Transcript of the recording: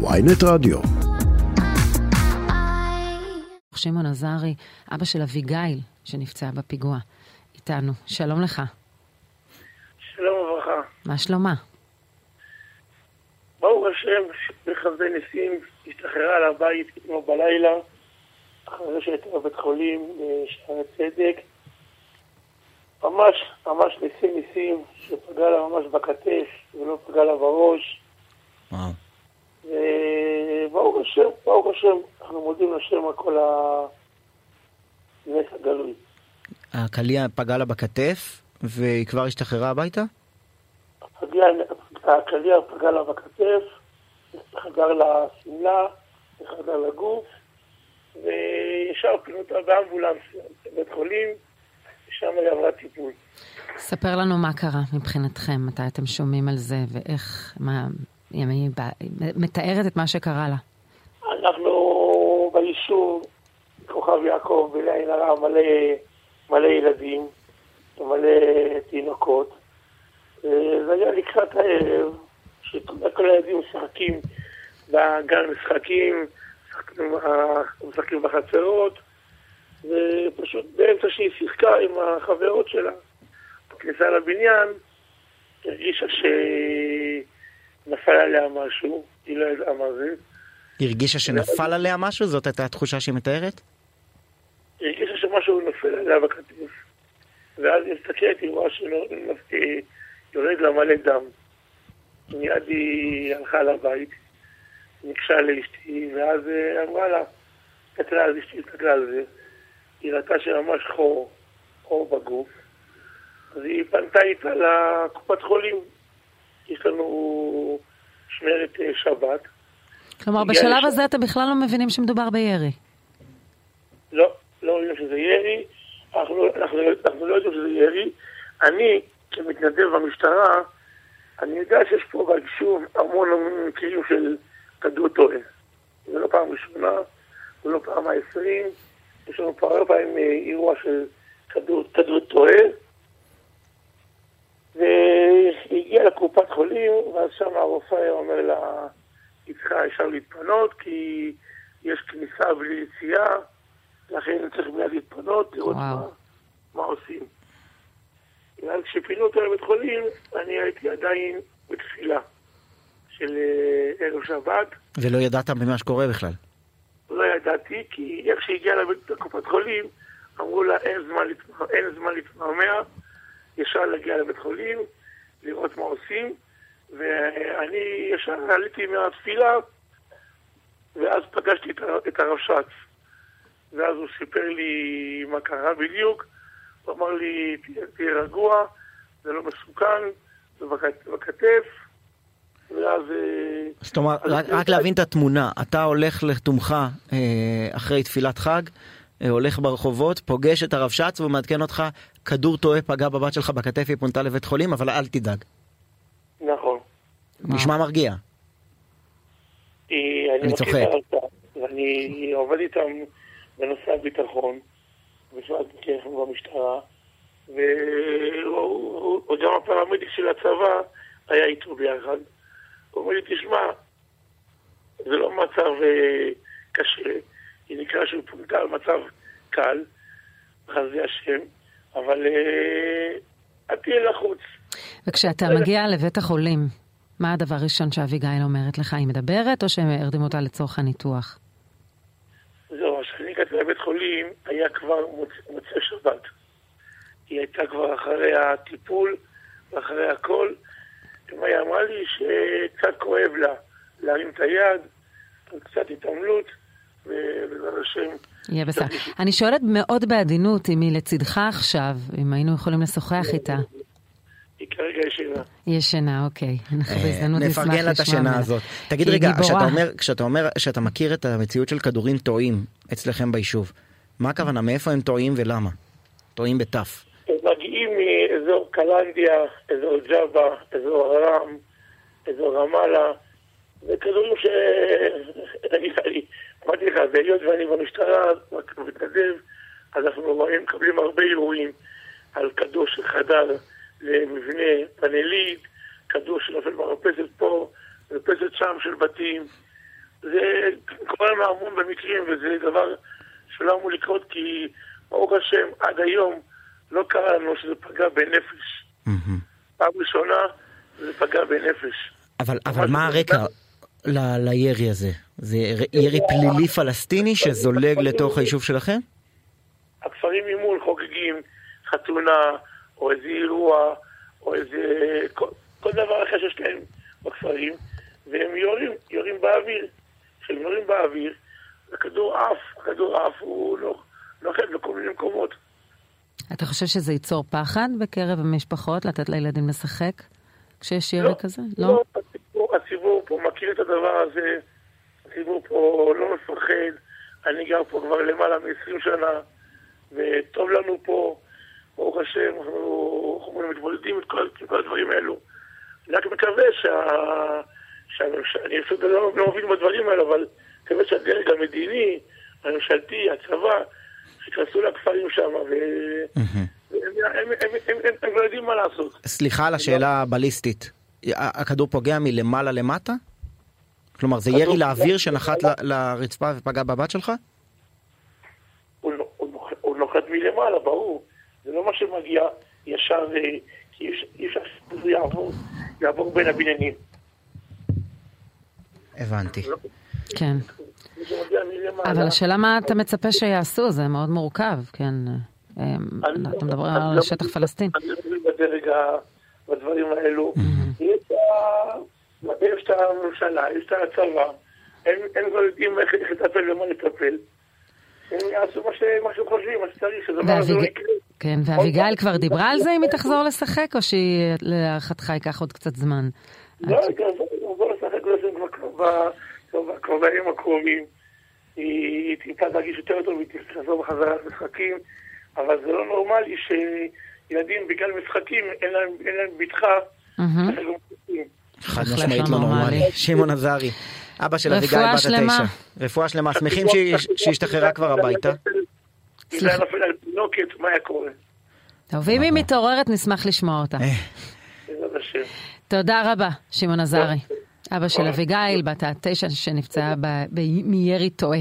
ויינט רדיו. שמעון עזרי, אבא של אביגיל, שנפצעה בפיגוע, איתנו. שלום לך. שלום וברכה. מה שלומה? ברוך השם, בחסדי ניסים, השתחררה לבית אתמול בלילה, אחרי שהייתה בבית חולים בשערי צדק. ממש, ממש ניסים ניסים, שפגע לה ממש בכתף ולא פגע לה בראש. וואו. השם, ברוך השם, אנחנו מודים לשם על כל הנס הגלוי. הקליע פגע לה בכתף, והיא כבר השתחררה הביתה? הקליע פגע לה בכתף, חגר לשמלה, חגר לגוף, וישר פינו אותה באמבולנס לבית חולים, ושם היא עברה טיפול. ספר לנו מה קרה מבחינתכם, מתי אתם שומעים על זה, ואיך, מה, היא מתארת את מה שקרה לה. ביישוב כוכב יעקב, בליין הרע, מלא, מלא ילדים, מלא תינוקות. זה היה לקראת הערב, שכל הילדים משחקים בגן משחקים, משחקים בחצרות, ופשוט באמצע שהיא שיחקה עם החברות שלה בכניסה לבניין, הרגישה שנפל עליה משהו, היא לא ידעה מה זה. היא הרגישה שנפל עליה משהו? זאת הייתה התחושה שהיא מתארת? היא הרגישה שמשהו נופל עליה בכתף. ואז היא מסתכלת, היא רואה שיורד לה מלא דם. מיד היא הלכה לבית, ניגשה לאשתי, ואז אמרה לה, הסתכלה על אשתי, הסתכלה על זה, היא ראתה שממש חור, חור בגוף, אז היא פנתה איתה לקופת חולים. יש לנו שמרת שבת. כלומר, בשלב הזה אתם בכלל לא מבינים שמדובר בירי. לא, לא יודעים שזה ירי, אנחנו, אנחנו, אנחנו לא יודעים שזה ירי. אני, כמתנדב במשטרה, אני יודע שיש פה ביישוב המון המון מקרים של כדור טועה. זה לא פעם ראשונה, זה לא פעם העשרים, יש לנו פה הרבה פעמים אירוע של כדור, כדור טועה. והיא הגיעה לקופת חולים, ואז שם הרופא אומר לה, היא צריכה ישר להתפנות, כי יש כניסה בלי יציאה, לכן צריך מיד להתפנות, לראות מה, מה עושים. ואז כשפינו אותו לבית חולים, אני הייתי עדיין בתפילה של ערב שבת. ולא ידעת ממה שקורה בכלל? לא ידעתי, כי איך שהגיעה לקופת חולים, אמרו לה אין זמן, לתמר, אין זמן להתמרמע, ישר להגיע לבית חולים, לראות מה עושים, ואני ישר עליתי מהתפילה, ואז פגשתי את הרבש"ץ. ואז הוא סיפר לי מה קרה בדיוק, הוא אמר לי, תהיה רגוע, זה לא מסוכן, זה בכתף, ואז... זאת אומרת, רק, רק להבין את התמונה, אתה הולך לתומך אחרי תפילת חג, הולך ברחובות, פוגש את הרבש"ץ והוא מעדכן אותך, כדור טועה פגע בבת שלך בכתף, היא פונתה לבית חולים, אבל אל תדאג. נשמע מרגיע. אני צוחק. ואני עובד איתם בנושא הביטחון, ושאלתי אנחנו במשטרה, וגם הפרמדיק של הצבא היה איתו ביחד. הוא אומר לי, תשמע, זה לא מצב קשה, היא נקרא שהוא פונתה על מצב קל, חסדי השם, אבל אל תהיה לחוץ. וכשאתה מגיע לבית החולים, מה הדבר הראשון שאביגיל אומרת לך? היא מדברת או שהם הרדימו לצורך הניתוח? זהו, כשאני הגעתי לבית חולים היה כבר מוצאי שבת. היא הייתה כבר אחרי הטיפול ואחרי הכל. היא אמרה לי שקצת כואב לה להרים את היד, קצת התעמלות, ובעזרת השם... יהיה בסדר. אני שואלת מאוד בעדינות אם היא לצדך עכשיו, אם היינו יכולים לשוחח איתה. היא כרגע ישנה. ישנה, אוקיי. אנחנו בהזדמנות נשמח לשמוע נפרגן לה את השינה הזאת. תגיד רגע, כשאתה אומר שאתה מכיר את המציאות של כדורים טועים אצלכם ביישוב, מה הכוונה? מאיפה הם טועים ולמה? טועים בתף. הם מגיעים מאזור קלנדיה, אזור ג'אבה, אזור רם, אזור רמאללה. זה כדורים ש... אמרתי לך, והיות ואני במשטרה מתנדב, אז אנחנו מקבלים הרבה אירועים על כדור שחדר למבנה פאנלית, כדור שנופל מרפסת פה, מרפסת שם של בתים, זה קורה לנו המון במקרים, וזה דבר שלא אמור לקרות, כי ברוך השם, עד היום לא קרה לנו שזה פגע בנפש. פעם ראשונה זה פגע בנפש. אבל, אבל מה הרקע ל- לירי הזה? זה ירי פלילי פלסטיני שזולג לתוך היישוב שלכם? הכפרים ממול חוגגים חתונה, או איזה אירוע, או איזה... כל, כל דבר אחר שיש להם בכפרים, והם יורים, יורים באוויר. כשהם יורים באוויר, הכדור עף, הכדור עף, הוא נוח- נוחת בכל מיני מקומות. אתה חושב שזה ייצור פחד בקרב המשפחות, לתת לילדים לשחק כשיש ירי כזה? לא? הציבור, הציבור פה מכיר את הדבר הזה, הציבור פה לא מפחד, אני גר פה כבר למעלה מ-20 שנה, וטוב לנו פה, ברוך השם, אנחנו, מתמודדים עם כל, כל הדברים האלו. אני רק מקווה שה... שהממשלה, אני פשוט לא, לא מבין בדברים האלו, אבל מקווה שהדרג המדיני, הממשלתי, הצבא, שיכנסו לכפרים שם, ו... הם, לא יודעים מה לעשות. סליחה על השאלה הבליסטית. הכדור פוגע מלמעלה למטה? כלומר, זה ירי לאוויר שנחת לרצפה ופגע בבת שלך? הוא, הוא נוחת מלמעלה, ברור. זה לא מה שמגיע ישר, אה, כי אי אפשר- שזה יעבור, יעבור בין הבניינים. הבנתי. כן. שמגיע מלמעלה... אבל השאלה מה אתה מצפה שיעשו, זה מאוד מורכב, כן. אה, אני לא- אתה מדבר על לא שטח פלסטין. אני לא מבין בדרג, בדברים האלו. יש ה- יש את הממשלה, יש את הצבא, הם לא יודעים איך לטפל ומה לטפל. הם יעשו מה שהם חושבים, מה שצריך, שהדבר הזה לא יקרה. כן, ואביגיל כבר דיברה על זה אם היא תחזור לשחק, או שהיא להערכתך ייקח עוד קצת זמן? לא, היא תחזור לשחק בעצם כבר- בימים הקרובים. היא תמצא להרגיש יותר טוב, היא תחזור בחזרה למשחקים, אבל זה לא נורמלי שילדים בגלל משחקים אין להם אין להם בטחה. חד משמעית לא לא נורמלי. שמעון עזרי, אבא של אביגיל בת. התשע. רפואה שלמה. שמחים שהיא השתחררה כבר הביתה. אם זה סליחה. היה נופל על תינוקת, מה היה קורה? טוב, ואם היא מתעוררת, נשמח לשמוע אותה. אה. תודה רבה, שמעון עזרי. אבא של טוב. אביגיל, בת התשע שנפצעה מירי טועה.